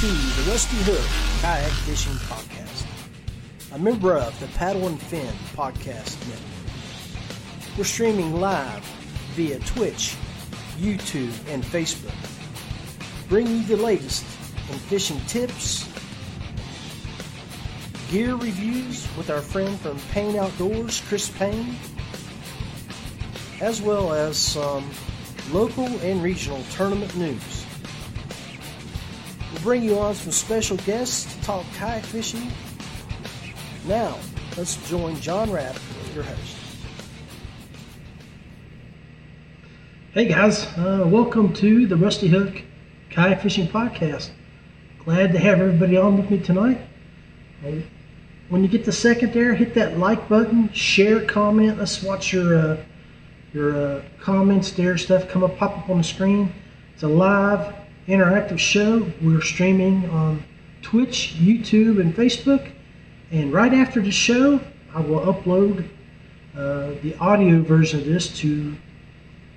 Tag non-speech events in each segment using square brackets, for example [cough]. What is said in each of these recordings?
To the Rusty Hook Kayak Fishing Podcast, a member of the Paddle and Fin Podcast Network. We're streaming live via Twitch, YouTube, and Facebook. Bring you the latest in fishing tips, gear reviews with our friend from Payne Outdoors, Chris Payne, as well as some local and regional tournament news. Bring you on some special guests to talk kayak fishing. Now, let's join John Rapp, your host. Hey guys, uh, welcome to the Rusty Hook Kayak Fishing Podcast. Glad to have everybody on with me tonight. Uh, when you get the second there, hit that like button, share, comment. Let's watch your uh, your uh, comments there, stuff come up, pop up on the screen. It's a live interactive show. We're streaming on Twitch, YouTube, and Facebook. And right after the show, I will upload uh, the audio version of this to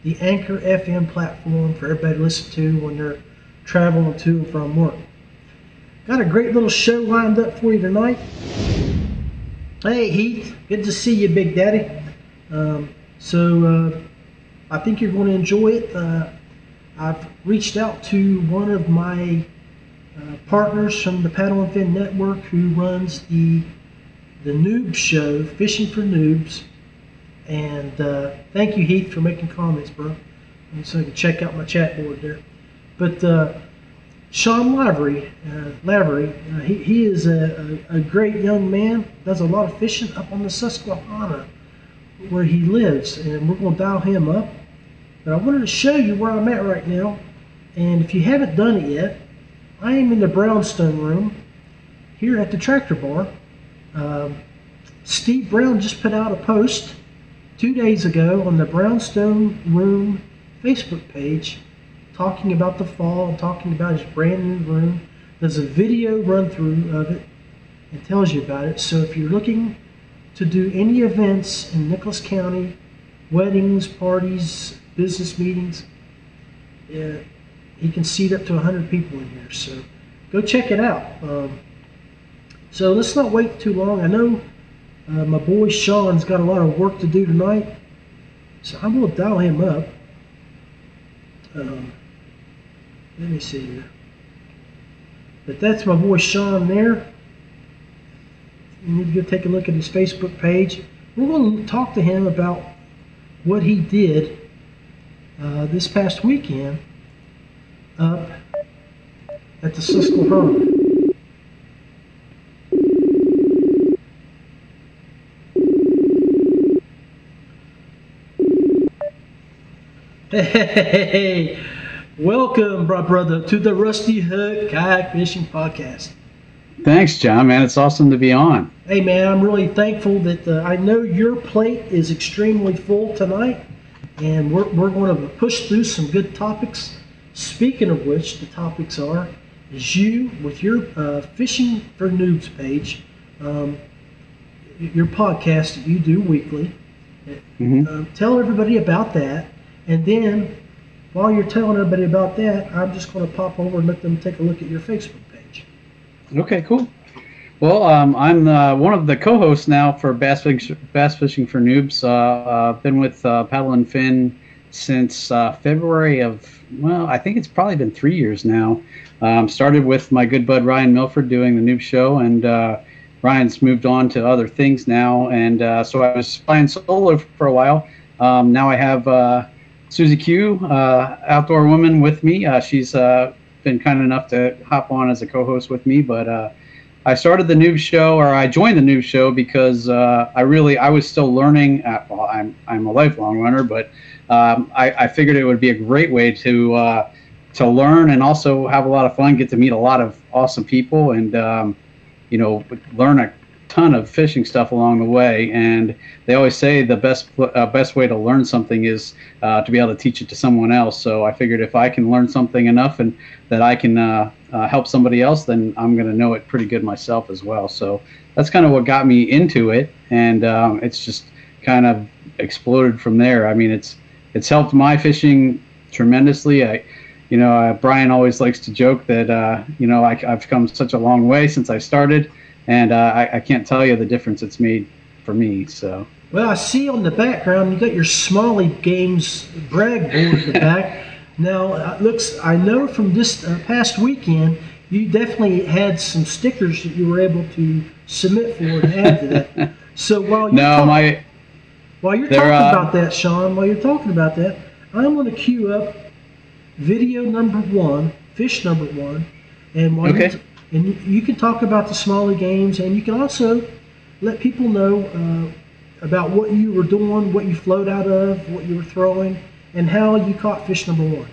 the Anchor FM platform for everybody to listen to when they're traveling to and from work. Got a great little show lined up for you tonight. Hey Heath, good to see you, Big Daddy. Um, so uh, I think you're going to enjoy it. Uh, I've reached out to one of my uh, partners from the Paddle and Fin Network who runs the the Noob Show, Fishing for Noobs. And uh, thank you, Heath, for making comments, bro. So you can check out my chat board there. But uh, Sean Lavery, uh, Lavery uh, he, he is a, a, a, great young man, does a lot of fishing up on the Susquehanna where he lives. And we're going to dial him up but I wanted to show you where I'm at right now. And if you haven't done it yet, I am in the brownstone room here at the tractor bar. Um, Steve Brown just put out a post two days ago on the Brownstone Room Facebook page talking about the fall and talking about his brand new room. There's a video run through of it and tells you about it. So if you're looking to do any events in Nicholas County, weddings, parties, business meetings. Yeah, he can seat up to 100 people in here. So go check it out. Um, So let's not wait too long. I know uh, my boy Sean's got a lot of work to do tonight, so I'm going to dial him up. Um, let me see here. But that's my boy Sean there. You need to go take a look at his Facebook page. We're going to talk to him about what he did uh, this past weekend up at the Susquehanna. Hey, welcome, brother, to the Rusty Hook Kayak Fishing Podcast. Thanks, John. Man, it's awesome to be on. Hey, man, I'm really thankful that uh, I know your plate is extremely full tonight, and we're, we're going to push through some good topics. Speaking of which, the topics are is you with your uh, Fishing for Noobs page, um, your podcast that you do weekly. Mhm. Uh, tell everybody about that, and then while you're telling everybody about that, I'm just going to pop over and let them take a look at your Facebook page. Okay, cool. Well, um, I'm uh, one of the co-hosts now for Bass Fishing, Bass Fishing for Noobs. Uh, uh, been with uh, Paddle and Fin since uh, February of, well, I think it's probably been three years now. Um, started with my good bud Ryan Milford doing the Noob Show, and uh, Ryan's moved on to other things now. And so I was flying solo for a while. Um, now I have Susie Q, outdoor woman, with me. She's been kind enough to hop on as a co-host with me, but uh, I started the Noob Show, or I joined the Noob Show because uh, I really I was still learning. Uh, well, I'm I'm a lifelong learner, but um, I, I figured it would be a great way to uh, to learn and also have a lot of fun, get to meet a lot of awesome people, and um, you know learn a ton of fishing stuff along the way. And they always say the best uh, best way to learn something is uh, to be able to teach it to someone else. So I figured if I can learn something enough and that I can uh, help somebody else, then I'm going to know it pretty good myself as well. So that's kind of what got me into it, and um, it's just kind of exploded from there. I mean, it's it's helped my fishing tremendously. I, you know, uh, Brian always likes to joke that uh, you know I, I've come such a long way since I started, and uh, I, I can't tell you the difference it's made for me. So. Well, I see on the background you got your Smallie Games brag board in the back. Now, it looks I know from this uh, past weekend you definitely had some stickers that you were able to submit for and add to that. [laughs] So while you're No, talk- my while you're talking uh, about that, Sean, while you're talking about that, I'm going to queue up video number one, fish number one, and while Okay. you and you, can talk about the smallie games, and you can also let people know uh, about what you were doing, what you float out of, what you were throwing, and how you caught fish number one.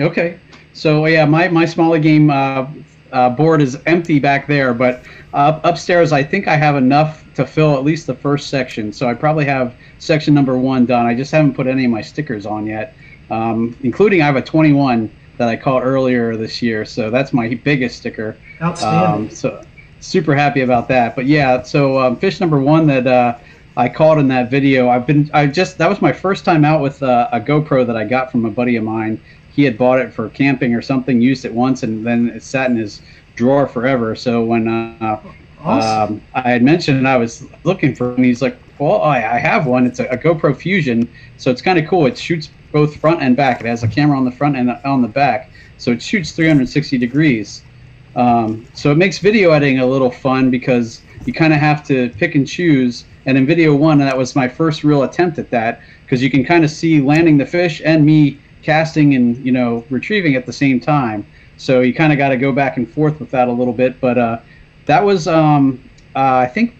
Okay. So yeah, my my smaller game uh, uh, board is empty back there, but uh, upstairs I think I have enough to fill at least the first section. So I probably have section number one done. I just haven't put any of my stickers on yet, um, including I have a 21 that I caught earlier this year. So that's my biggest sticker. Outstanding. Um, so super happy about that. But yeah, so um, fish number one that uh, I caught in that video. I've been I just that was my first time out with uh, a GoPro that I got from a buddy of mine. He had bought it for camping or something, used it once, and then it sat in his drawer forever. So when uh, awesome. um, I had mentioned I was looking for, and he's like, "Well, I, I have one. It's a, a GoPro Fusion, so it's kind of cool. It shoots both front and back. It has a camera on the front and on the back, so it shoots 360 degrees. Um, so it makes video editing a little fun because you kind of have to pick and choose. And in video one, that was my first real attempt at that because you can kind of see landing the fish and me casting and you know retrieving at the same time. So you kind of got to go back and forth with that a little bit. But uh, that was um, uh, I think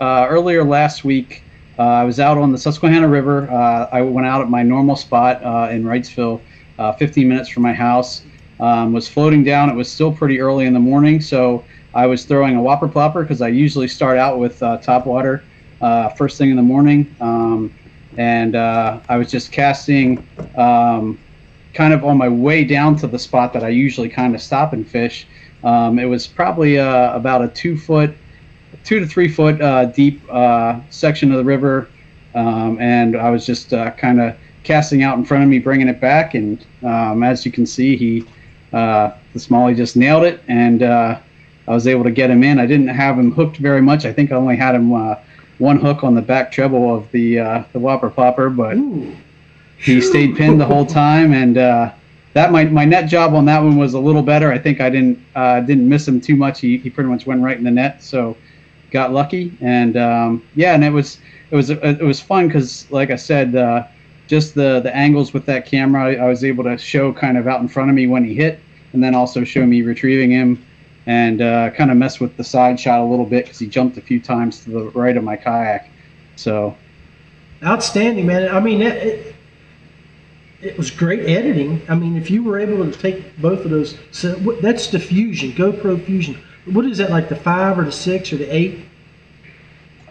uh, earlier last week. Uh, I was out on the Susquehanna River. Uh, I went out at my normal spot uh, in Wrightsville, uh, 15 minutes from my house. Um, was floating down. It was still pretty early in the morning, so I was throwing a whopper plopper because I usually start out with uh, top water uh, first thing in the morning. Um, and uh, I was just casting um, kind of on my way down to the spot that I usually kind of stop and fish. Um, it was probably uh, about a two foot, two to three foot uh, deep uh, section of the river, um, and I was just uh, kind of casting out in front of me, bringing it back. And um, as you can see, he the smallie just nailed it, and I was able to get him in. I didn't have him hooked very much. I think I only had him uh, one hook on the back treble of the uh, the whopper plopper, but Ooh. he stayed pinned the whole time, and uh, that my, my net job on that one was a little better. I think I didn't uh, didn't miss him too much. He, he pretty much went right in the net, so got lucky. And um, yeah, and it was it was it was fun because, like I said, uh, just the the angles with that camera, I was able to show kind of out in front of me when he hit, and then also show me retrieving him. And uh, kind of mess with the side shot a little bit because he jumped a few times to the right of my kayak. So Outstanding, man. I mean, it, it, it was great editing. I mean, if you were able to take both of those, so what- that's the Fusion, GoPro Fusion. What is that, like the five or the six or the eight?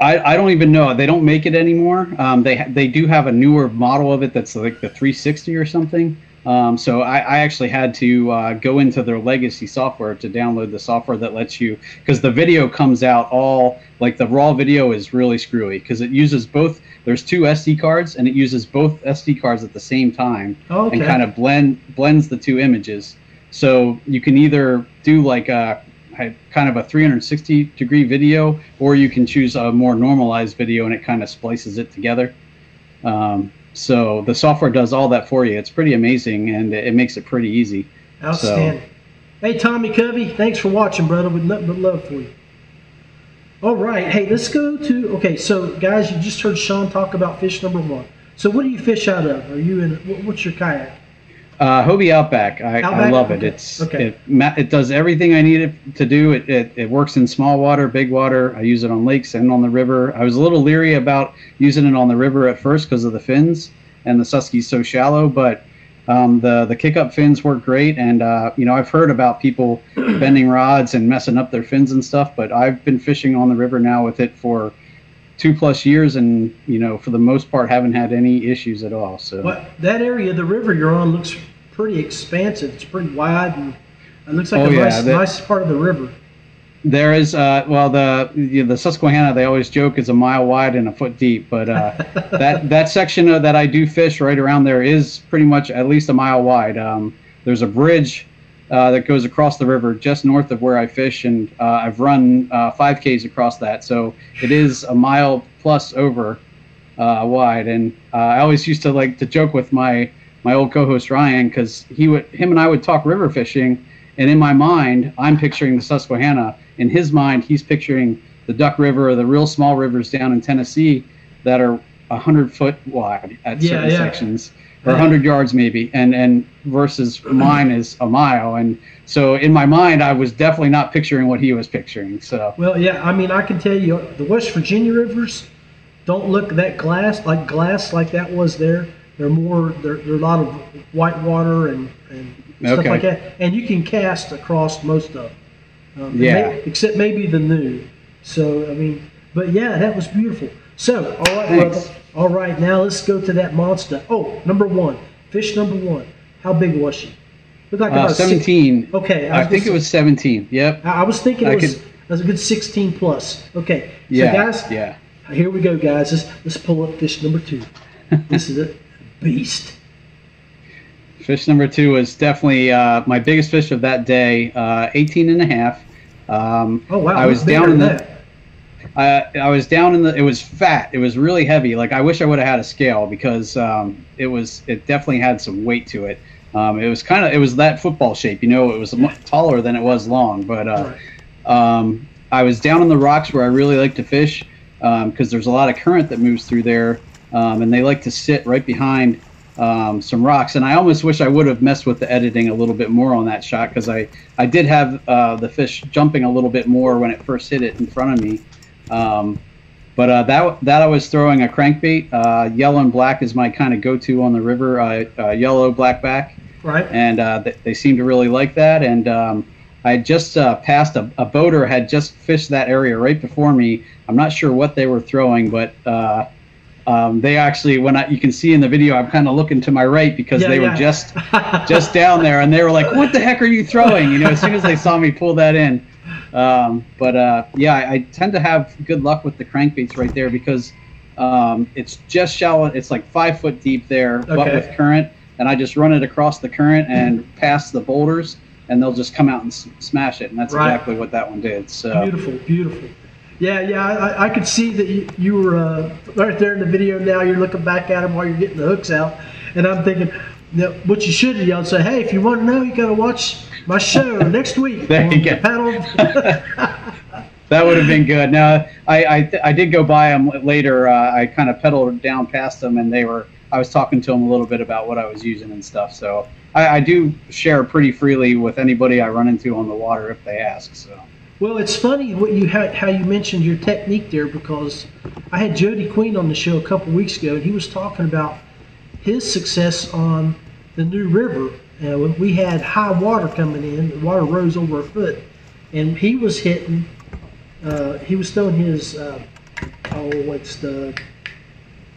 I, I don't even know. They don't make it anymore. Um, they ha- they do have a newer model of it that's like the 360 or something. Um, so I, I actually had to uh, go into their legacy software to download the software that lets you because the video comes out all like the raw video is really screwy because it uses both. There's two SD cards and it uses both SD cards at the same time Oh, okay. and kind of blend blends the two images. So you can either do like a, a kind of a 360 degree video, or you can choose a more normalized video and it kind of splices it together. Um, so the software does all that for you. It's pretty amazing and it, makes it pretty easy. Outstanding. Hey, Tommy Covey, thanks for watching, brother. With nothing but love for you. All right. Hey, let's go to. Okay, so guys, you just heard Sean talk about fish number one. So, what do you fish out of? Are you in? What's your kayak? Uh, Hobie Outback, I, I love it. It's Okay. it it does everything I need it to do. It, it it works in small water, big water. I use it on lakes and on the river. I was a little leery about using it on the river at first because of the fins and the Susky's so shallow, but um, the the kick up fins work great. And uh, you know I've heard about people [clears throat] bending rods and messing up their fins and stuff, but I've been fishing on the river now with it for two plus years, and you know for the most part haven't had any issues at all. So. What that area the river you're on looks pretty expansive. It's pretty wide and it looks like Oh, a yeah, nice, that- nice part of the river. There is, uh, well, the you know, the Susquehanna they always joke is a mile wide and a foot deep, but uh, [laughs] that that section of, that I do fish right around there is pretty much at least a mile wide. Um, there's a bridge uh, that goes across the river just north of where I fish, and uh, I've run uh, 5Ks across that, so it is a mile plus over uh, wide. And uh, I always used to like to joke with my my old co-host Ryan because he would him and I would talk river fishing, and in my mind I'm picturing the Susquehanna. In his mind, he's picturing the Duck River or the real small rivers down in Tennessee that are hundred foot wide at Yeah, certain yeah. sections or 100 yards maybe and and versus mine is a mile and so in my mind i was definitely not picturing what he was picturing so Well, yeah, I mean, I can tell you the West Virginia rivers don't look that glass like glass like that was there. They're more, they're, they're a lot of white water and, and stuff Okay. like that. And you can cast across most of them. Um, Yeah. may- except maybe the new. So, I mean, but yeah, that was beautiful. So, all right, brother. All right, now let's go to that monster. Oh, number one. Fish number one. How big was she? Looked like uh, about a six- 17 Okay, i, was think it was 17 yep I I was thinking I it was, could- it was a good 16 plus. Okay. yeah guys, yeah here we go, guys. Let's, let's pull up fish number two. this is a beast. fish number two was definitely uh, my biggest fish of that day uh, 18 and a half um, Oh, wow. i was down in the. I, I was down in the. It was fat. It was really heavy. Like I wish I would have had a scale because um, it was. It definitely had some weight to it. Um, it was kind of. It was that football shape. You know, it was taller than it was long. But uh, um, I was down on the rocks where I really like to fish because there's a lot of current that moves through there, um, and they like to sit right behind um, some rocks. And I almost wish I would have messed with the editing a little bit more on that shot because I I did have uh, the fish jumping a little bit more when it first hit it in front of me. Um, but uh, that that I was throwing a crankbait. Uh, yellow and black is my kind of go-to on the river. Uh, uh, yellow blackback, Right? and uh, they, they seem to really like that. And um, I had just uh, passed a, a boater had just fished that area right before me. I'm not sure what they were throwing, but uh, um, they actually, when I, you can see in the video, I'm kind of looking to my right because Yeah, they yeah. were just [laughs] just down there, and they were like, "What the heck are you throwing?" You know, as soon as they saw me pull that in. Um, but uh, yeah, I, I tend to have good luck with the crankbaits right there because um, it's just shallow. It's like five foot deep there, but with current, and I just run it across the current and past the boulders, and they'll just come out and s- smash it, and that's Right. exactly what that one did. So Beautiful, beautiful. Yeah, yeah, I, I could see that you, you were uh, right there in the video. Now you're looking back at him while you're getting the hooks out, and I'm thinking, that what you should have yelled, say, "Hey, if you want to know, you got to watch my show next week." There you go. [laughs] That would have been good. Now I I, I did go by them later. Uh, I kind of pedaled down past them, and they were. I was talking to them a little bit about what I was using and stuff. So I, I do share pretty freely with anybody I run into on the water if they ask. So. Well, it's funny what you how, how you mentioned your technique there because I had Jody Queen on the show a couple weeks ago, and he was talking about his success on the New River. Uh, when we had high water coming in, the water rose over a foot, and he was hitting. Uh, he was throwing his uh, oh, what's the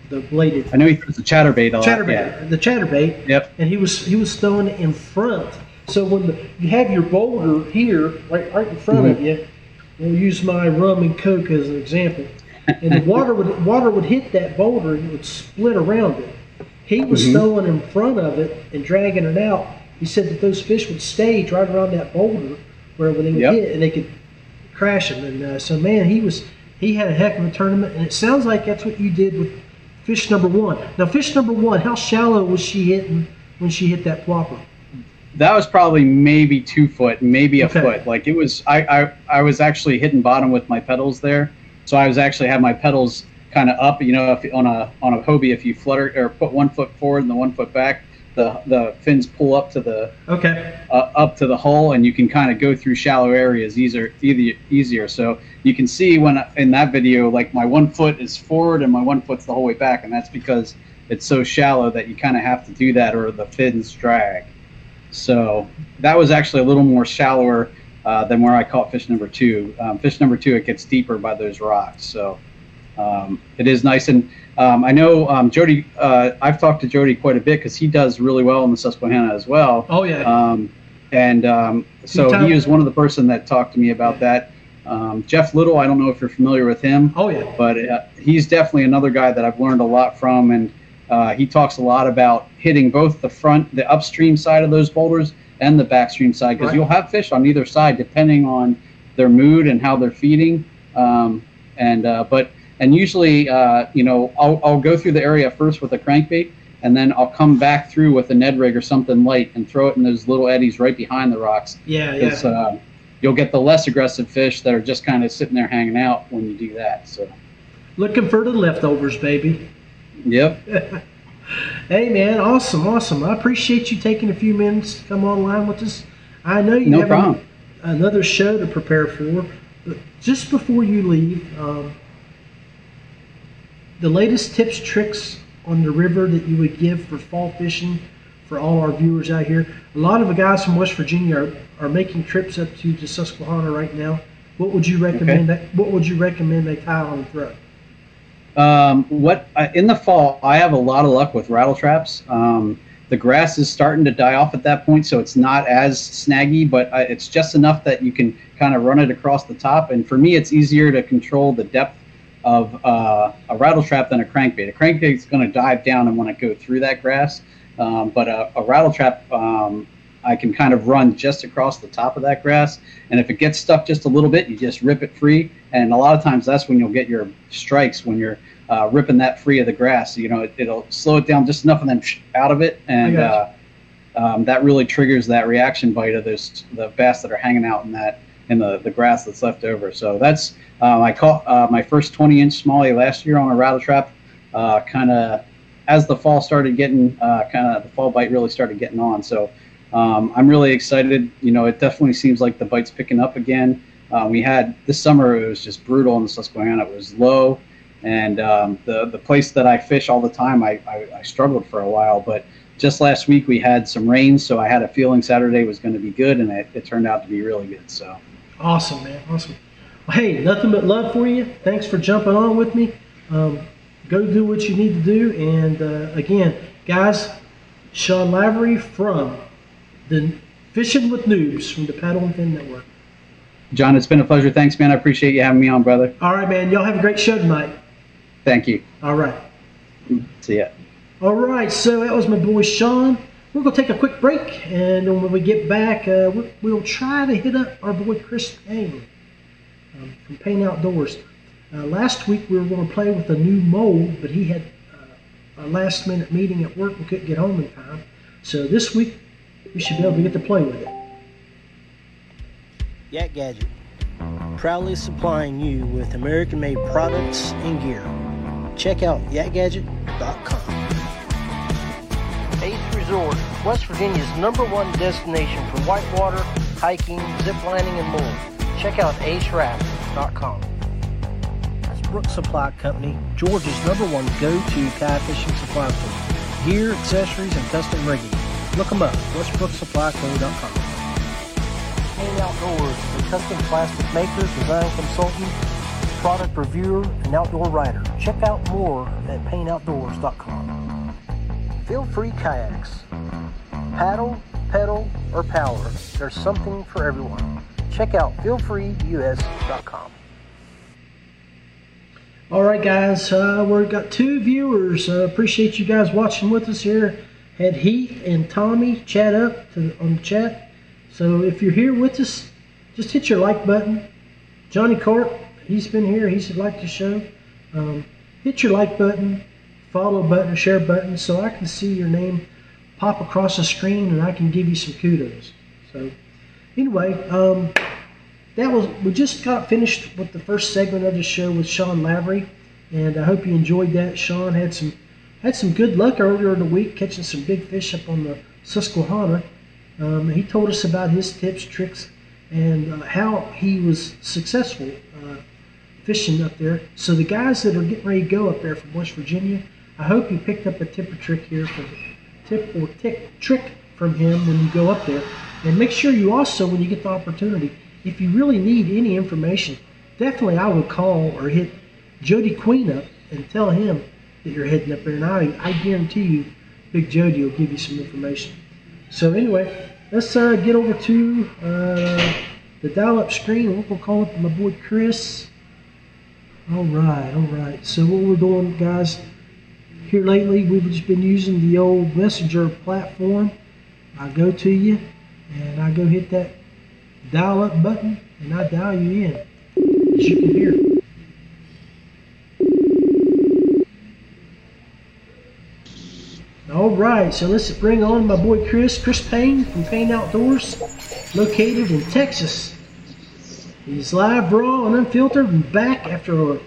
the bladed I know he throws the chatterbait a lot. chatterbait, Yeah. the chatterbait, Yep. and he was he was throwing it in front. So when the, you have your boulder here, right right in front of you, we'll use my rum and coke as an example, and the water would [laughs] water would hit that boulder and it would split around it. He was throwing in front of it and dragging it out. He said that those fish would stage right around that boulder where they would Yep. hit and they could crash them. And uh, so, man, he was he had a heck of a tournament, and it sounds like that's what you did with fish number one. Now, fish number one, how shallow was she hitting when she hit that plopper? That was probably maybe two foot, maybe a Okay. foot. Like it was, I, I, I was actually hitting bottom with my pedals there. So I was actually had my pedals kind of up. You know, if on a on a Hobie, if you flutter or put one foot forward and the one foot back, the the fins pull up to the Okay, uh, up to the hull, and you can kind of go through shallow areas easier, easier, easier. So you can see when in that video, like my one foot is forward and my one foot's the whole way back, and that's because it's so shallow that you kind of have to do that, or the fins drag. So that was actually a little more shallower uh, than where I caught fish number two. Um, fish number two, it gets deeper by those rocks. So um, it is nice. And um, I know um, Jody, uh, I've talked to Jody quite a bit because he does really well in the Susquehanna as well. oh yeah, Um, and um, so he is one of the person that talked to me about that. Um, Jeff Little, I don't know if you're familiar with him, oh yeah, but uh, he's definitely another guy that I've learned a lot from. And uh, he talks a lot about hitting both the front, the upstream side of those boulders and the backstream side because Right. you'll have fish on either side depending on their mood and how they're feeding. Um, and uh, but and usually, uh, you know, I'll, I'll go through the area first with a crankbait, and then I'll come back through with a Ned rig or something light and throw it in those little eddies right behind the rocks. yeah, yeah. uh, you'll get the less aggressive fish that are just kind of sitting there hanging out when you do that. So, Looking for the leftovers, baby. Yep. [laughs] Hey man, awesome, awesome. I appreciate you taking a few minutes to come online with us. I know you No have problem. another show to prepare for, but just before you leave, um, the latest tips, tricks on the river that you would give for fall fishing for all our viewers out here. A lot of the guys from West Virginia are, are making trips up to the Susquehanna right now. What would you recommend? That, what would you recommend they tie on and throw? Um, what I, in the fall, I have a lot of luck with rattle traps. Um, the grass is starting to die off at that point, so it's not as snaggy, but uh, it's just enough that you can kind of run it across the top. And for me, it's easier to control the depth of uh, a rattle trap than a crankbait. A crankbait is going to dive down and want to go through that grass, um, but a, a rattle trap, um, I can kind of run just across the top of that grass. And if it gets stuck just a little bit, you just rip it free. And a lot of times that's when you'll get your strikes when you're uh, ripping that free of the grass. You know, it, it'll slow it down just enough and then out of it. And uh, um, that really triggers that reaction bite of those the bass that are hanging out in that in the, the grass that's left over. So that's um, I caught uh, my first 20 inch smallie last year on a rattle trap. Uh, kind of as the fall started getting uh, kind of the fall bite really started getting on. So um, I'm really excited. You know, it definitely seems like the bite's picking up again. Uh, we had this summer it was just brutal in the Susquehanna. It was low, and um, the the place that I fish all the time, I, I, I struggled for a while. But just last week we had some rain, so I had a feeling Saturday was going to be good, and it, it turned out to be really good. So Awesome, man. Awesome. Well, hey, nothing but love for you. Thanks for jumping on with me. Um, go do what you need to do. And uh, again, guys, Sean Lavery from the Fishing with Noobs from the Paddle and Fin Network. John, it's been a pleasure. Thanks, man. I appreciate you having me on, brother. All right, man. Y'all have a great show tonight. Thank you. All right. See ya. All right. So that was my boy Sean we're going to take a quick break, and when we get back, uh, we'll, try to hit up our boy Chris Payne um, from Payne Outdoors. Uh, last week we were going to play with a new mold, but he had uh, a last minute meeting at work and couldn't get home in time. So this week we should be able to get to play with it. Yak Gadget, proudly supplying you with American made products and gear. Check out yakgadget.com. Ace Resort, West Virginia's number one destination for whitewater, hiking, ziplining, and more. Check out aceraft.com. Westbrook Supply Company, Georgia's number one go-to kayak fishing supply store. Gear, accessories, and custom rigging. Look them up, westbrooksupplyco.com. Payne Outdoors, a custom plastic maker, design consultant, product reviewer, and outdoor writer. Check out more at payneoutdoors.com. Feelfree kayaks. Paddle, pedal, or power. There's something for everyone. Check out feelfreeus.com. All right, guys, uh, we've got two viewers. Uh, appreciate you guys watching with us here. Had Heath and Tommy chat up to, on the chat. So if you're here with us, just hit your like button. Johnny Carp, he's been here. He He's liked the show. Um, hit your like button follow button share button so I can see your name pop across the screen and I can give you some kudos. So anyway, um, that was we just got finished with the first segment of the show with Sean Lavery, and I hope you enjoyed that. Sean had some had some good luck earlier in the week catching some big fish up on the Susquehanna. Um, he told us about his tips, tricks, and uh, how he was successful uh, fishing up there. So the guys that are getting ready to go up there from West Virginia, I hope you picked up a tip or trick here from tip or tick trick from him when you go up there. And make sure you also, when you get the opportunity, if you really need any information, definitely I would call or hit Jody Queen up and tell him that you're heading up there. And I, I guarantee you, Big Jody will give you some information. So anyway, let's uh, get over to uh, the dial-up screen. We're gonna call up my boy Chris. All right, all right. So what we're doing, guys here lately, we've just been using the old messenger platform. I go to you and I go hit that dial up button and I dial you in, as you can hear. Right, so let's bring on my boy Chris, Chris Payne from Payne Outdoors, located in Texas. He's live, raw, and unfiltered, and back after a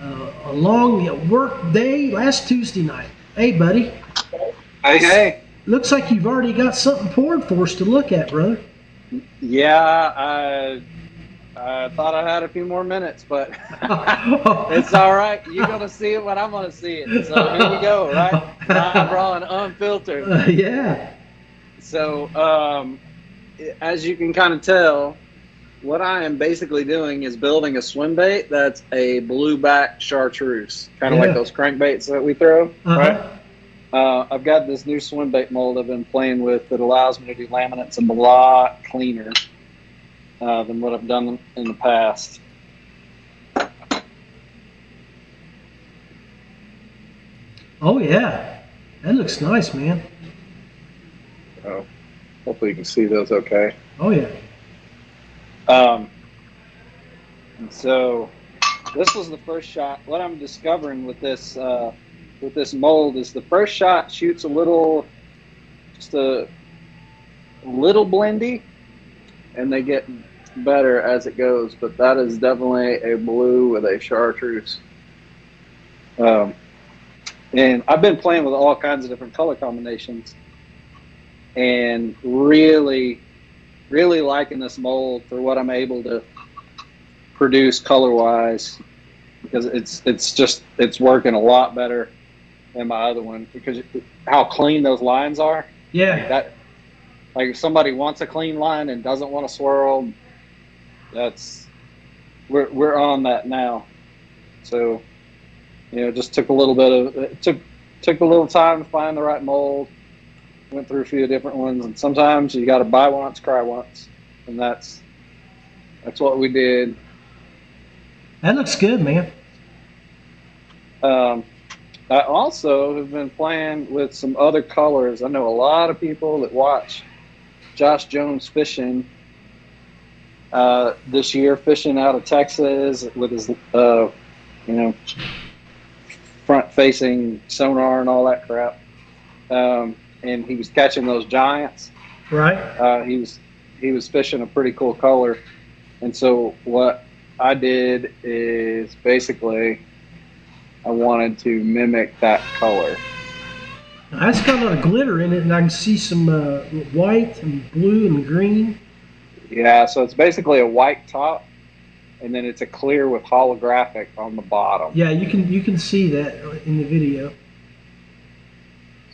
uh, a long work day last Tuesday night. Hey, buddy. Hey, hey. Looks like you've already got something poured for us to look at, brother. Yeah, I, I thought I had a few more minutes, but [laughs] [laughs] it's all right. You're to see it when I'm going to see it. So here we go, right? Live, raw, and unfiltered. [laughs] Uh, yeah. So, um, as you can kind of tell, what I am basically doing is building a swim bait that's a blueback chartreuse, kind of yeah. like those crankbaits that we throw, uh-huh. right? Uh, I've got this new swim bait mold I've been playing with that allows me to do laminates a lot cleaner uh, than what I've done in the past. Oh yeah, that looks nice, man. Oh, hopefully you can see those okay. Oh yeah. Um, and so this was the first shot. What I'm discovering with this uh, with this mold is the first shot shoots a little, just a little blendy, and they get better as it goes. But that is definitely a blue with a chartreuse. Um, and I've been playing with all kinds of different color combinations, and really really liking this mold for what I'm able to produce color wise because it's it's just it's working a lot better than my other one because how clean those lines are. Yeah. That like if somebody wants a clean line and doesn't want to swirl, that's we're we're on that now. So you know, just took a little bit of it took took a little time to find the right mold went through a few different ones, and sometimes you got to buy once, cry once, and that's that's what we did. That looks good, man. Um, I also have been playing with some other colors. I know a lot of people that watch Josh Jones fishing uh, this year, fishing out of Texas with his, uh, you know, front-facing sonar and all that crap. Um, and he was catching those giants. Right. Uh, he was he was fishing a pretty cool color, and so what I did is basically I wanted to mimic that color. Now, That's got a lot of glitter in it, and I can see some uh, white and blue and green. Yeah, so it's basically a white top, and then it's a clear with holographic on the bottom. Yeah, you can you can see that in the video.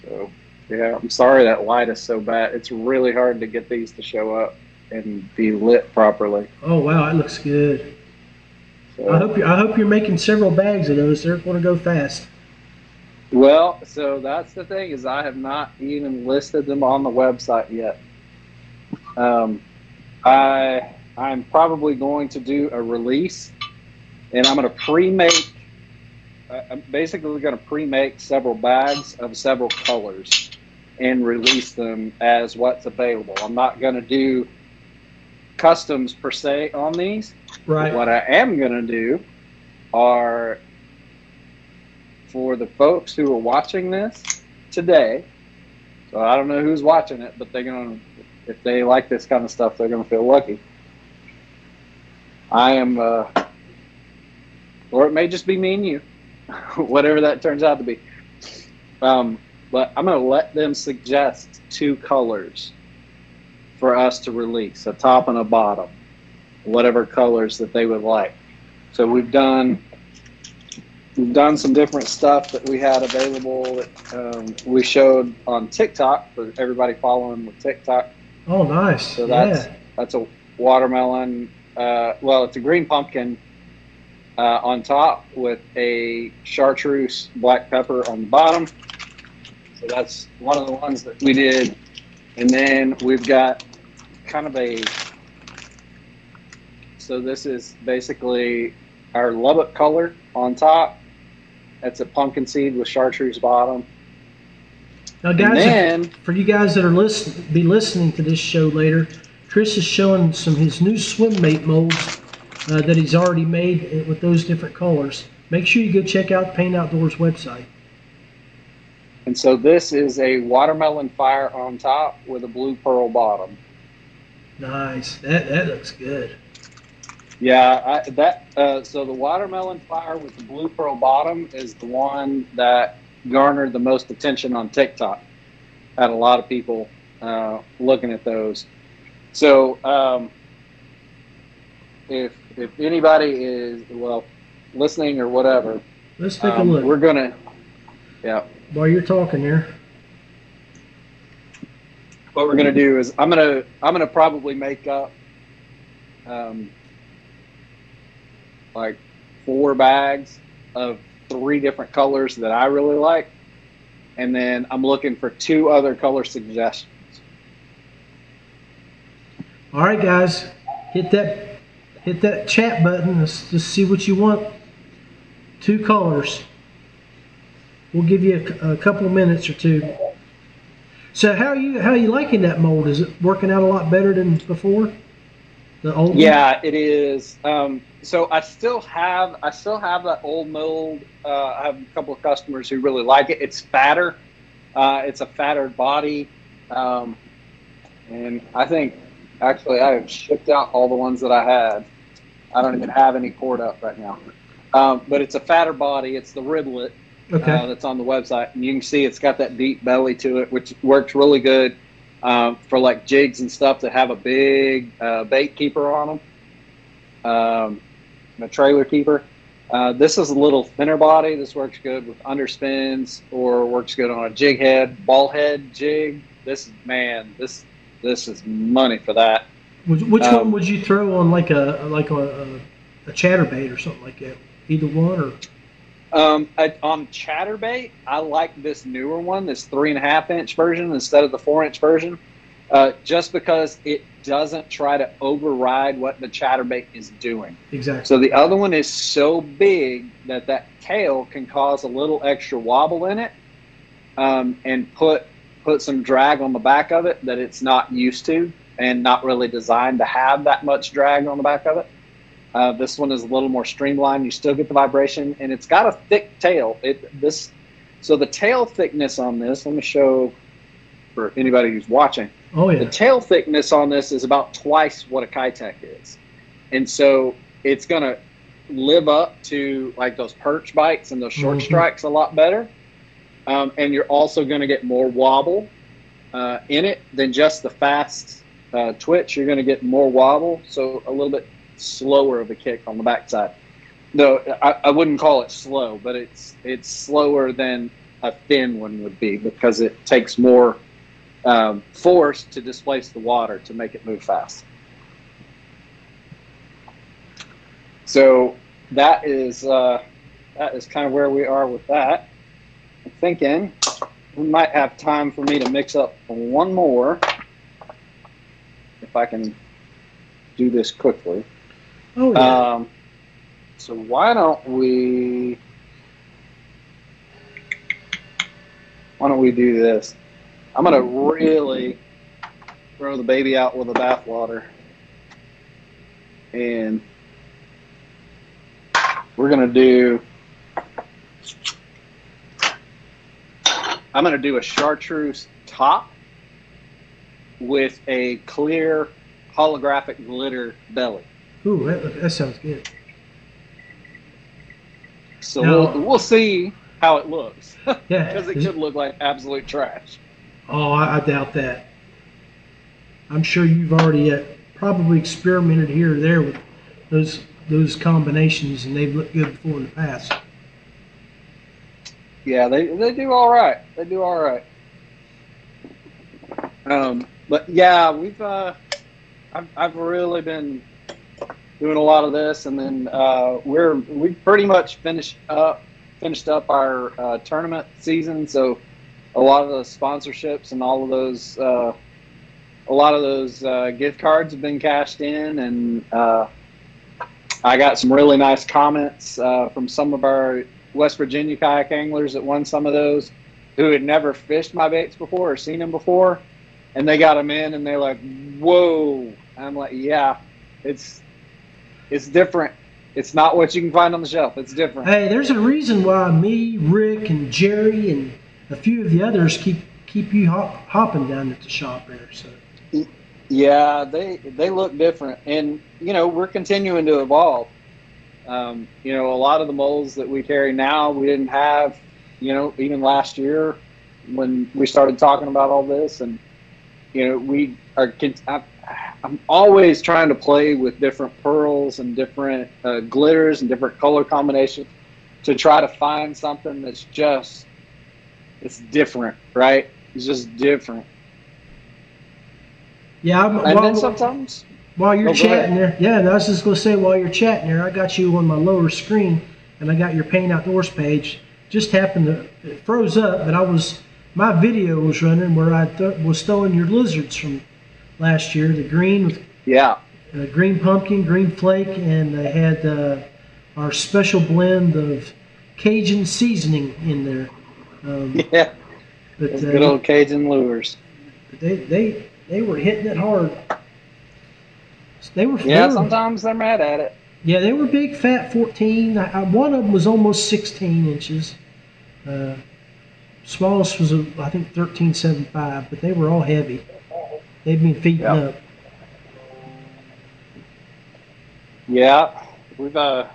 So yeah, I'm sorry that light is so bad. It's really hard to get these to show up and be lit properly. Oh wow, it looks good. So, I hope you I hope you're making several bags of those. They're going to go fast. Well, so that's the thing is I have not even listed them on the website yet. Um, I I'm probably going to do a release, and I'm going to pre-make. uh, I'm basically going to pre-make several bags of several colors, and release them as what's available. I'm not going to do customs per se on these. Right. What I am going to do are for the folks who are watching this today. So I don't know who's watching it, but they're going to, if they like this kind of stuff, they're going to feel lucky. I am, uh, or it may just be me and you, [laughs] whatever that turns out to be. Um, but I'm going to let them suggest two colors for us to release a top and a bottom, whatever colors that they would like. So we've done we've done some different stuff that we had available that um, we showed on TikTok for everybody following with TikTok. Oh, nice. So that's yeah. that's a watermelon. Uh, well, it's a green pumpkin uh, on top with a chartreuse black pepper on the bottom. So that's one of the ones that we did. And then we've got kind of a. So this is basically our Lubbock color on top. That's a pumpkin seed with chartreuse bottom. Now, guys, then for you guys that are listen, be listening to this show later, Chris is showing some of his new swimbait molds uh, that he's already made uh, with those different colors. Make sure you go check out the Payne Outdoors website. And so this is a watermelon fire on top with a blue pearl bottom. Nice. That that looks good. Yeah, I, that uh, so the watermelon fire with the blue pearl bottom is the one that garnered the most attention on TikTok. Had a lot of people uh, looking at those. So um, if if anybody is well listening or whatever, Let's take um, a look we're gonna yeah. while you're talking there. what we're gonna do is I'm gonna I'm gonna probably make up um, like four bags of three different colors that I really like, and then I'm looking for two other color suggestions. All right, guys, hit that hit that chat button. Let's just see what you want. Two colors. We'll give you a, a couple minutes or two. So how are you how are you liking that mold? Is it working out a lot better than before? The old one? Yeah, it is. Um, so I still have I still have that old mold. Uh, I have a couple of customers who really like it. It's fatter. Uh, it's a fatter body, um, and I think actually I have shipped out all the ones that I had. I don't even have any poured up right now. Um, but it's a fatter body. It's the riblet Okay. uh, that's on the website, and you can see it's got that deep belly to it, which works really good um, for like jigs and stuff that have a big uh, bait keeper on them, um, a trailer keeper. Uh, this is a little thinner body. This works good with underspins or works good on a jig head, ball head jig. This man, this this is money for that. Which, which um, one would you throw on like a like a, a, a chatterbait or something like that? Either one or Um, I, on chatterbait, I like this newer one, this three and a half inch version instead of the four inch version. uh, just because it doesn't try to override what the chatterbait is doing. Exactly. So the other one is so big that that tail can cause a little extra wobble in it, um, and put put some drag on the back of it that it's not used to and not really designed to have that much drag on the back of it. Uh, this one is a little more streamlined. You still get the vibration, and it's got a thick tail. It this so the tail thickness on this. Let me show for anybody who's watching. oh yeah. The tail thickness on this is about twice what a Keitech is, and so it's gonna live up to like those perch bites and those short Mhm. strikes a lot better. Um, and you're also going to get more wobble uh, in it than just the fast uh, twitch. You're going to get more wobble, so a little bit slower of a kick on the backside. No, I, I wouldn't call it slow, but it's it's slower than a thin one would be because it takes more um, force to displace the water to make it move fast. So that is uh, that is kind of where we are with that. I'm thinking we might have time for me to mix up one more if I can do this quickly. Oh yeah. Um, so why don't we? Why don't we do this? I'm gonna really throw the baby out with the bathwater, and we're gonna do. I'm gonna do a chartreuse top with a clear holographic glitter belly. Ooh, that, that sounds good. So Now- we'll, we'll see how it looks [laughs] Yeah. because it could look like absolute trash. Oh, I, I doubt that. I'm sure you've already uh, probably experimented here or there with those those combinations, and they've looked good before in the past. Yeah, they, they do all right. They do all right. Um, but yeah, we've uh, I've, I've really been doing a lot of this, and then uh, we're we pretty much finished up finished up our uh, tournament season. So a lot of the sponsorships and all of those uh, a lot of those uh, gift cards have been cashed in, and uh, I got some really nice comments uh, from some of our West Virginia kayak anglers that won some of those who had never fished my baits before or seen them before, and they got them in, and they're like, "Whoa!" I'm like, "Yeah, it's it's different. It's not what you can find on the shelf. It's different." Hey, there's a reason why me, Rick, and Jerry, and a few of the others keep keep you hop, hopping down at the shop there. So Yeah, they they look different, and you know we're continuing to evolve. Um, you know, a lot of the molds that we carry now we didn't have, you know, even last year when we started talking about all this, and you know we are. I- I'm always trying to play with different pearls and different uh, glitters and different color combinations to try to find something that's just it's different, right? It's just different. yeah, I'm, And while, then sometimes while you're Oh, chatting there, yeah, and I was just gonna say while you're chatting there, I got you on my lower screen, and I got your Payne Outdoors page. Just happened to it froze up, but I was my video was running where I th- was throwing your lizards from last year, the green with yeah. uh, green pumpkin, green flake, and they had uh, our special blend of Cajun seasoning in there. Um, [laughs] Yeah, but those uh, good old Cajun lures. they they they were hitting it hard. They were Yeah, they were- sometimes they're mad at it. yeah they were big, fat, fourteen. I, one of them was almost sixteen inches. Uh, smallest was uh, I think thirteen seven five, but they were all heavy. They've been feeding Yeah. up. Yeah, we've uh,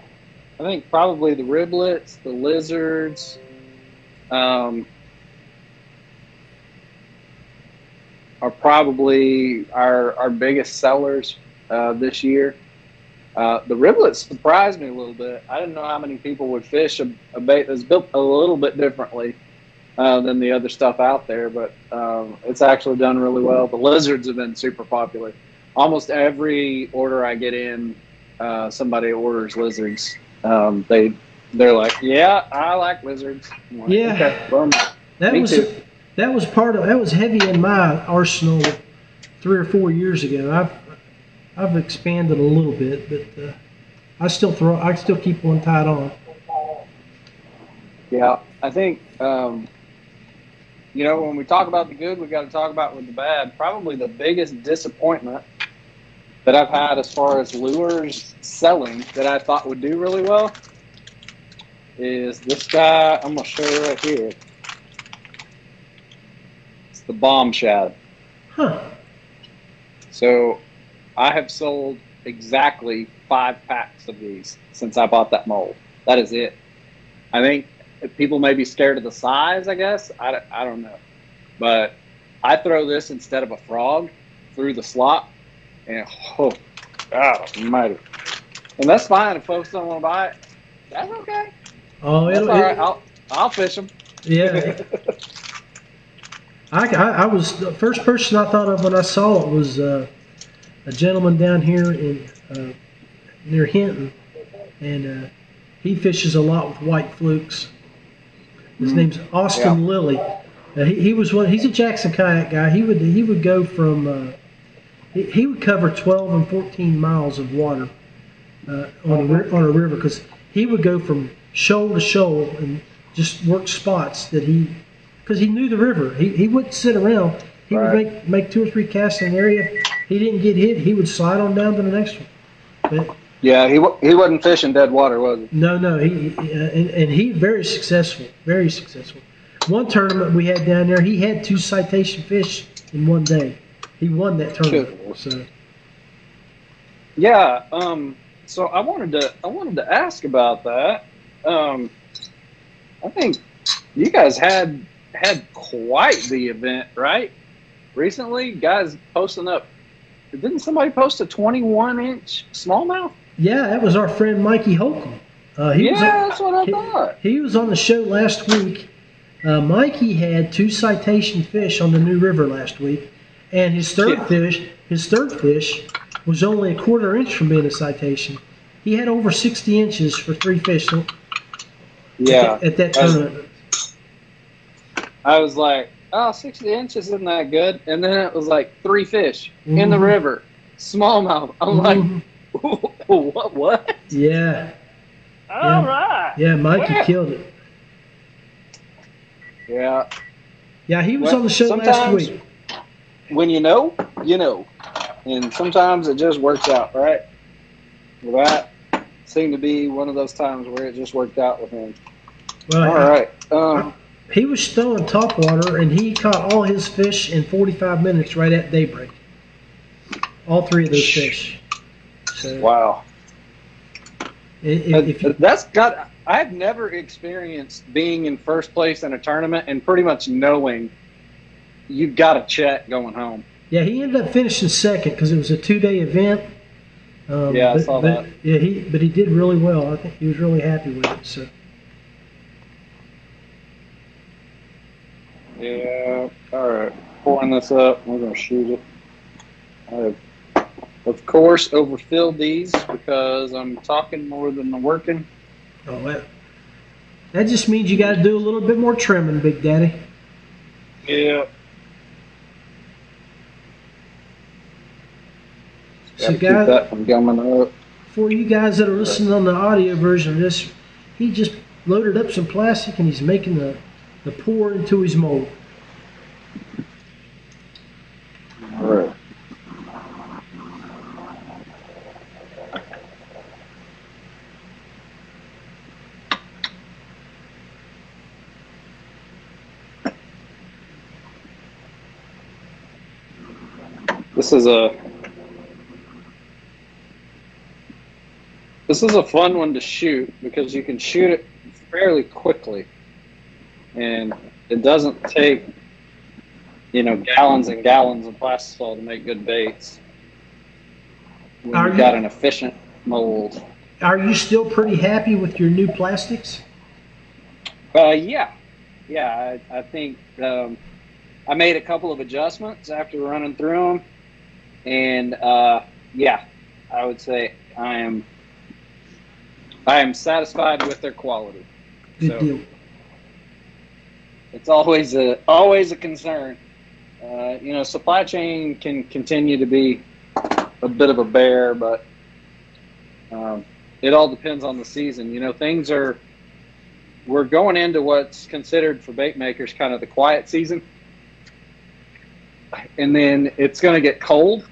I think probably the riblets, the lizards, um, are probably our our biggest sellers uh, this year. Uh, the riblets surprised me a little bit. I didn't know how many people would fish a, a bait that's built a little bit differently uh, than the other stuff out there, but um, it's actually done really well. The lizards have been super popular. Almost every order I get in, uh, somebody orders lizards. Um, they they're like, yeah, I like lizards. Like, Yeah. okay, well, That Me was too. that was part of that was heavy in my arsenal three or four years ago. I've I've expanded a little bit, but uh, I still throw. I still keep one tied on. Yeah, I think um, you know when we talk about the good, we got to talk about with the bad. Probably the biggest disappointment that I've had as far as lures selling that I thought would do really well is this guy. I'm gonna show you right here. It's the bomb shad. Huh. So I have sold exactly five packs of these since I bought that mold. That is it. I think people may be scared of the size, I guess. I, don't- I don't know. But I throw this instead of a frog through the slot, and oh, God almighty. And that's fine if folks don't want to buy it. That's okay. Oh, That's all right. I'll, I'll fish them. yeah. I, I, I was the first person I thought of when I saw it was uh, a gentleman down here in uh, near Hinton, and uh, he fishes a lot with white flukes. His name's Austin Lilly. Uh, he, he was one. He's a Jackson kayak guy. He would he would go from uh, he, he would cover 12 and 14 miles of water uh, on a on a river because he would go from shoal to shoal and just work spots that he because he knew the river. He, he wouldn't sit around. He would Right. make make two or three casts in an area. He didn't get hit. He would slide on down to the next one. But Yeah, he, he wasn't fishing dead water, was he? no, no, he, he uh, and, and he very successful, very successful. One tournament we had down there, he had two citation fish in one day. He won that tournament. So Yeah. Um. So I wanted to I wanted to ask about that. Um. I think you guys had had quite the event, right? Recently, guys posting up. Didn't somebody post a 21 inch smallmouth? Yeah, that was our friend Mikey Holcomb. Uh, he Yeah, was that's what I he, thought. he was on the show last week. Uh, Mikey had two citation fish on the New River last week, and his third Yeah. fish, his third fish, was only a quarter inch from being a citation. He had over 60 inches for three fish at, Yeah. at that I tournament. I was like, oh, 60 inches isn't that good. And then it was like three fish in the Mhm. river, smallmouth. I'm like, Mhm. [laughs] [laughs] what? What? yeah, All right. yeah, Mikey Well. killed it. Yeah. Yeah, he was Well, on the show last week. When you know, you know. And sometimes it just works out, right? Well, that seemed to be one of those times where it just worked out with him. Well, All right. Um, He was throwing topwater, and he caught all his fish in 45 minutes right at daybreak. All three of those fish. So, wow. if, if you, That's got. I've never experienced being in first place in a tournament and pretty much knowing you've got a check going home. yeah, he ended up finishing second because it was a two-day event. Um, Yeah, I saw but, that. Yeah, he but he did really well. I think he was really happy with it. So Yeah. All right. Pouring this up. We're gonna shoot it. Of course, overfilled these because I'm talking more than I'm working. oh, that, that just means you got to do a little bit more trimming, Big Daddy. Yeah. So, guys, that from up. for you guys that are listening on the audio version of this, he just loaded up some plastic and he's making the, the pour into his mold. This is a this is a fun one to shoot because you can shoot it fairly quickly, and it doesn't take you know gallons and gallons of plastisol to make good baits. When Are you've you- got an efficient mold. Are you still pretty happy with your new plastics? Uh, yeah, yeah. I, I think um, I made a couple of adjustments after running through them, and uh, yeah, I would say I am. I am satisfied with their quality. Good So- deal. It's always a always a concern. Uh, you know, supply chain can continue to be a bit of a bear, but um, it all depends on the season. You know, things are we're going into what's considered for bait makers kind of the quiet season, and then it's going to get cold,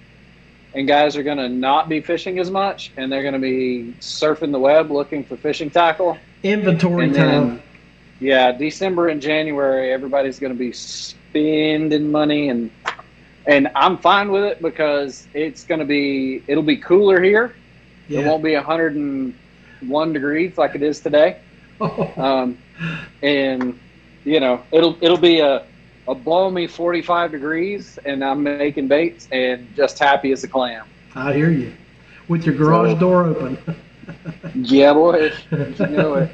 and guys are going to not be fishing as much, and they're going to be surfing the web looking for fishing tackle. Inventory And time. then, yeah, December and January, everybody's going to be spending money, and and I'm fine with it because it's going to be it'll be cooler here. It won't be 101 degrees like it is today, [laughs] um, and you know it'll it'll be a a balmy 45 degrees, and I'm making baits and just happy as a clam. I hear you. With your garage So- door open. [laughs] Yeah, boy, you [laughs] know it.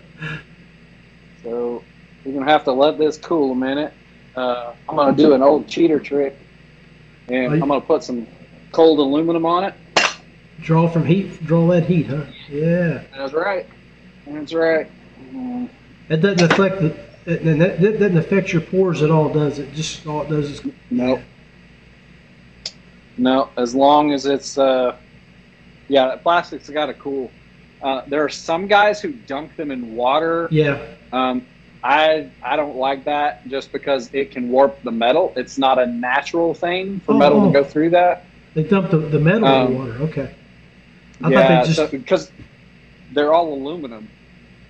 So we're gonna have to let this cool a minute. Uh, I'm gonna do an old cheater trick, and I'm gonna put some cold aluminum on it. draw from heat. Draw that heat, huh? Yeah. That's right. That's right. Mm, It doesn't affect the. It, and that, that doesn't affect your pores at all, does it? Just all it does is Nope. No, as long as it's uh, yeah, plastic's got to cool. Uh, there are some guys who dunk them in water. yeah. Um, I I don't like that just because it can warp the metal. It's not a natural thing for metal Oh. to go through that. They dump the, the metal in Um, the water. Okay. I yeah, thought they just. so- because they're all aluminum,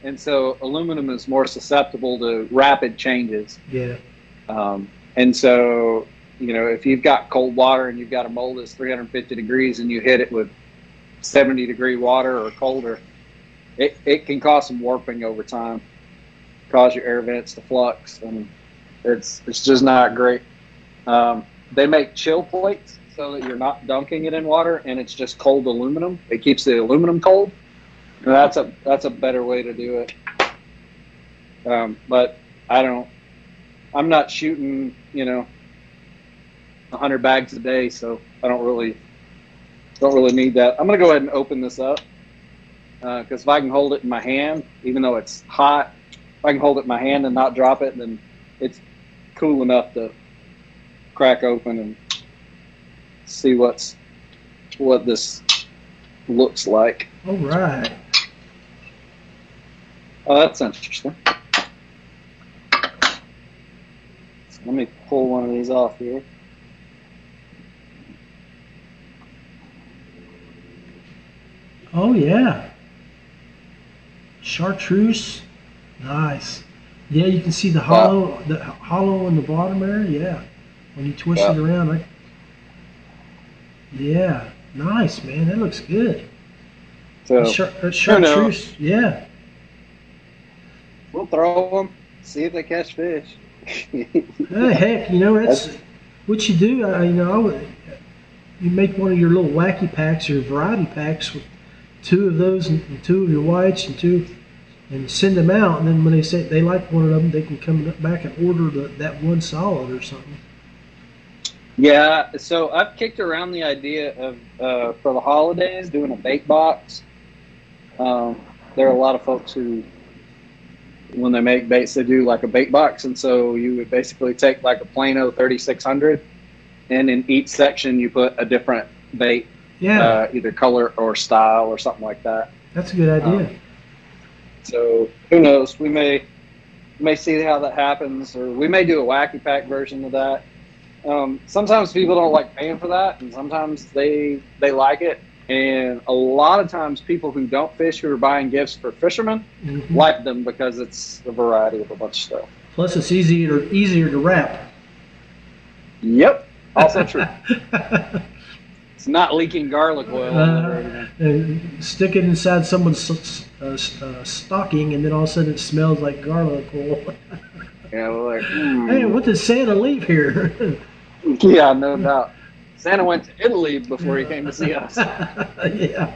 and so aluminum is more susceptible to rapid changes. yeah. Um, and so, you know, if you've got cold water and you've got a mold that's 350 degrees and you hit it with 70 degree water or colder, it, it can cause some warping over time, cause your air vents to flux, and it's it's just not great. Um, they make chill plates so that you're not dunking it in water and it's just cold aluminum. It keeps the aluminum cold. That's a that's a better way to do it. Um, but I don't. I'm not shooting, you know, 100 bags a day, so I don't really don't really need that. I'm gonna go ahead and open this up because if I can hold it in my hand, even though it's hot, if I can hold it in my hand and not drop it, then it's cool enough to crack open and see what's what this looks like. All right. Oh, that's interesting. So let me pull one of these off here. Oh yeah. Chartreuse. Nice. Yeah, you can see the hollow, the hollow in the bottom there. Yeah, when you twist it around. Yeah, nice man. That looks good. So Char- chartreuse. Yeah. We'll throw them, see if they catch fish. [laughs] Hey, heck, you know that's what you do. I, you know, I would, you make one of your little wacky packs or variety packs with two of those and, and two of your whites and two, and send them out. And then when they say they like one of them, they can come back and order the, that one solid or something. Yeah, so I've kicked around the idea of uh, for the holidays doing a bait box. Um, there are a lot of folks who, when they make baits, they do like a bait box, and so you would basically take like a Plano 3600, and in each section you put a different bait, Yeah, uh, either color or style or something like that. that's a good idea. um, So who knows? We may may see how that happens, or we may do a wacky pack version of that. Um, sometimes people don't like paying for that, and sometimes they they like it. And a lot of times, people who don't fish who are buying gifts for fishermen Mhm. like them because it's a variety of a bunch of stuff. Plus, it's easier easier to wrap. Yep, also true. [laughs] It's not leaking garlic oil. Uh, stick it inside someone's uh, uh, stocking, and then all of a sudden it smells like garlic oil. [laughs] Yeah, we're like, hmm. hey, what did Santa leave here? [laughs] yeah, no doubt. Santa went to Italy before he came to see us. [laughs] yeah.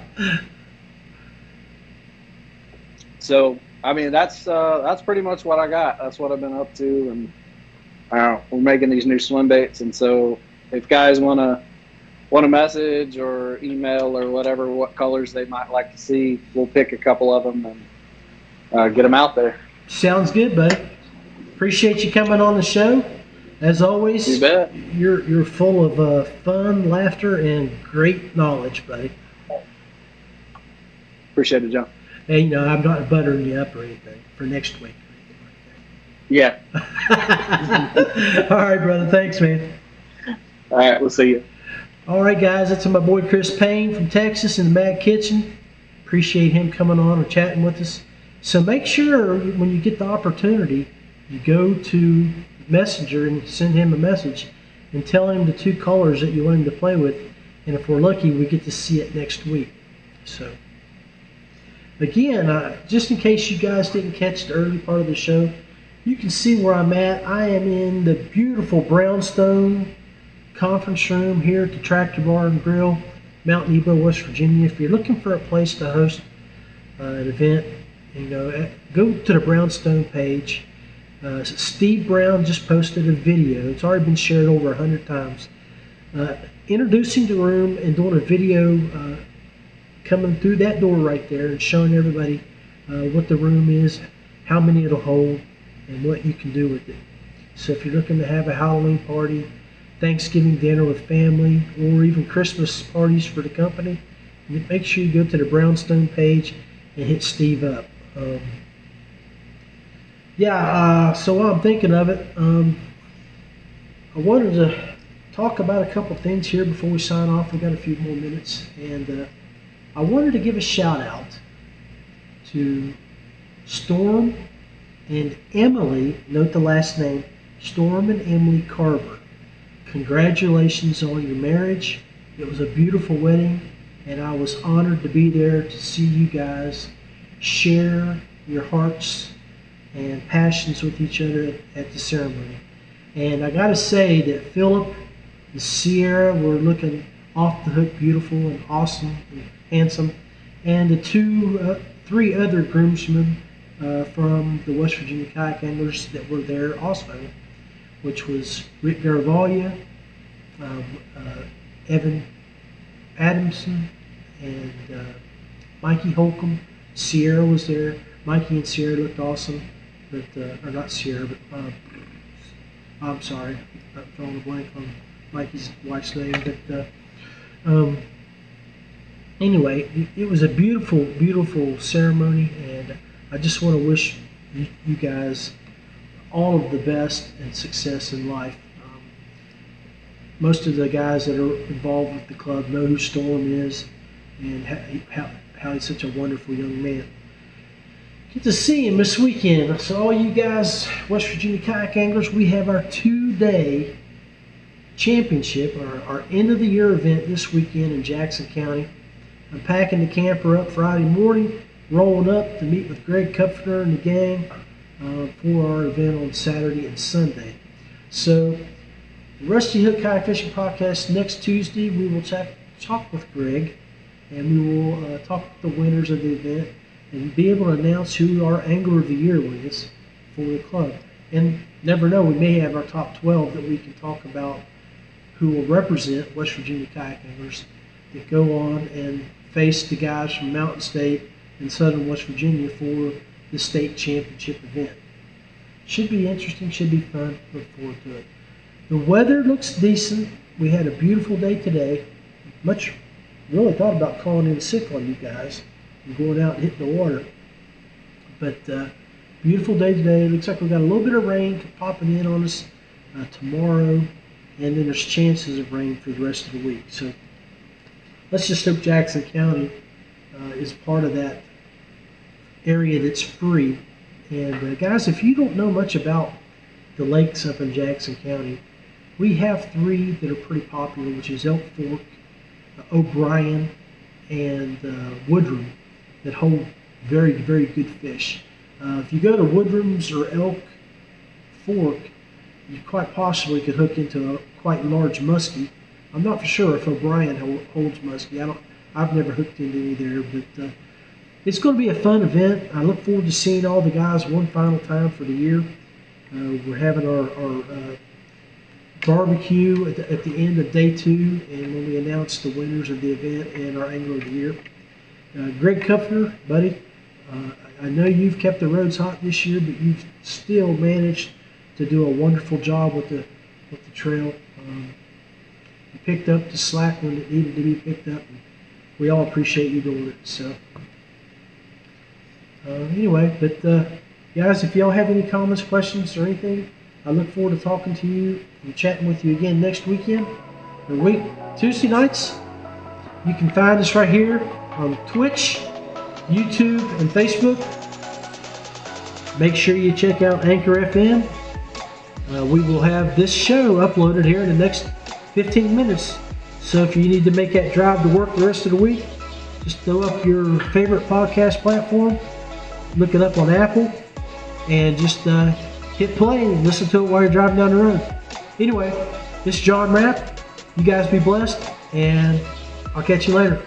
So I mean that's uh, that's pretty much what I got. That's what I've been up to, and uh, we're making these new swim baits. And so if guys want to want a message or email or whatever, what colors they might like to see, we'll pick a couple of them and uh, get them out there. Sounds good, buddy. Appreciate you coming on the show. As always, You bet. you're you're full of uh, fun, laughter, and great knowledge, buddy. Appreciate it, John. And you know, I'm not buttering you up or anything for next week. Yeah. [laughs] [laughs] All right, brother. Thanks, man. All right. We'll see you. All right, guys. That's my boy Chris Payne from Texas in the Mad Kitchen. Appreciate him coming on and chatting with us. So make sure when you get the opportunity, you go to Messenger and send him a message and tell him the two colors that you want him to play with. And if we're lucky, we get to see it next week. So, again, just in case you guys didn't catch the early part of the show, you can see where I'm at. I am in the beautiful brownstone conference room here at the Tractor Bar and Grill, Mount Nebo, West Virginia. If you're looking for a place to host uh, an event, you know, go to the Brownstone page. Uh, Steve Brown just posted a video. It's already been shared over a hundred times. Uh, introducing the room and doing a video uh, coming through that door right there and showing everybody uh, what the room is, how many it'll hold, and what you can do with it. So if you're looking to have a Halloween party, Thanksgiving dinner with family, or even Christmas parties for the company, make sure you go to the Brownstone page and hit Steve up. Um, yeah, uh, so while I'm thinking of it, um, I wanted to talk about a couple things here before we sign off. We've got a few more minutes, and uh, I wanted to give a shout out to Storm and Emily. Note the last name, Storm and Emily Carver. Congratulations on your marriage. It was a beautiful wedding, and I was honored to be there to see you guys share your hearts and passions with each other at the ceremony. And I got to say that Philip and Sierra were looking off the hook beautiful and awesome and handsome. And the two, uh, three other groomsmen uh, from the West Virginia kayak anglers that were there also, which was Rick Garvalia, um, uh, Evan Adamson, and uh, Mikey Holcomb. Sierra was there. Mikey and Sierra looked awesome, but uh, or not Sierra, but uh, I'm sorry, I'm throwing a blank on Mikey's wife's name. But uh, um, anyway, it, was a beautiful, beautiful ceremony, and I just want to wish you, you guys all of the best and success in life. Um, most of the guys that are involved with the club know who Storm is and how, how he's such a wonderful young man. Get to see him this weekend. So, all you guys, West Virginia kayak anglers, we have our two day championship, our, our end of the year event this weekend in Jackson County. I'm packing the camper up Friday morning, rolling up to meet with Greg Kupfer and the gang uh, for our event on Saturday and Sunday. So, the Rusty Hook Kayak Fishing Podcast next Tuesday, we will talk, talk with Greg and we will uh, talk with the winners of the event and be able to announce who our Angler of the Year was for the club. And never know, we may have our top 12 that we can talk about who will represent West Virginia kayak anglers that go on and face the guys from Mountain State and Southern West Virginia for the state championship event. Should be interesting, should be fun. Look forward to it. The weather looks decent. We had a beautiful day today. Much really thought about calling in sick on you guys going out and hitting the water. But uh, beautiful day today. It Looks like we've got a little bit of rain popping in on us uh, tomorrow, and then there's chances of rain for the rest of the week. So let's just hope Jackson County uh, is part of that area that's free. And uh, guys, if you don't know much about the lakes up in Jackson County, we have three that are pretty popular, which is Elk Fork, uh, O'Brien, and uh, Woodrum, that hold very, very good fish. Uh, if you go to Woodrum's or Elk Fork, you quite possibly could hook into a quite large muskie. I'm not for sure if O'Brien holds muskie. I don't. I've never hooked into any there, but uh, it's going to be a fun event. I look forward to seeing all the guys one final time for the year. Uh, we're having our, our uh, barbecue at the, at the end of day two, and when we announce the winners of the event and our angler of the year. Uh, Greg Kupfer, buddy, uh, I know you've kept the roads hot this year, but you've still managed to do a wonderful job with the with the trail. Um, you picked up the slack when it needed to be picked up. And we all appreciate you doing it. So, uh, anyway, but uh, guys, if y'all have any comments, questions, or anything, I look forward to talking to you and chatting with you again next weekend or week Tuesday nights. You can find us right here on Twitch, YouTube, and Facebook. Make sure you check out Anchor FM. Uh, we will have this show uploaded here in the next 15 minutes. So if you need to make that drive to work the rest of the week, just throw up your favorite podcast platform, look it up on Apple, and just uh, hit play and listen to it while you're driving down the road. Anyway, this is John Rapp. You guys be blessed, and I'll catch you later.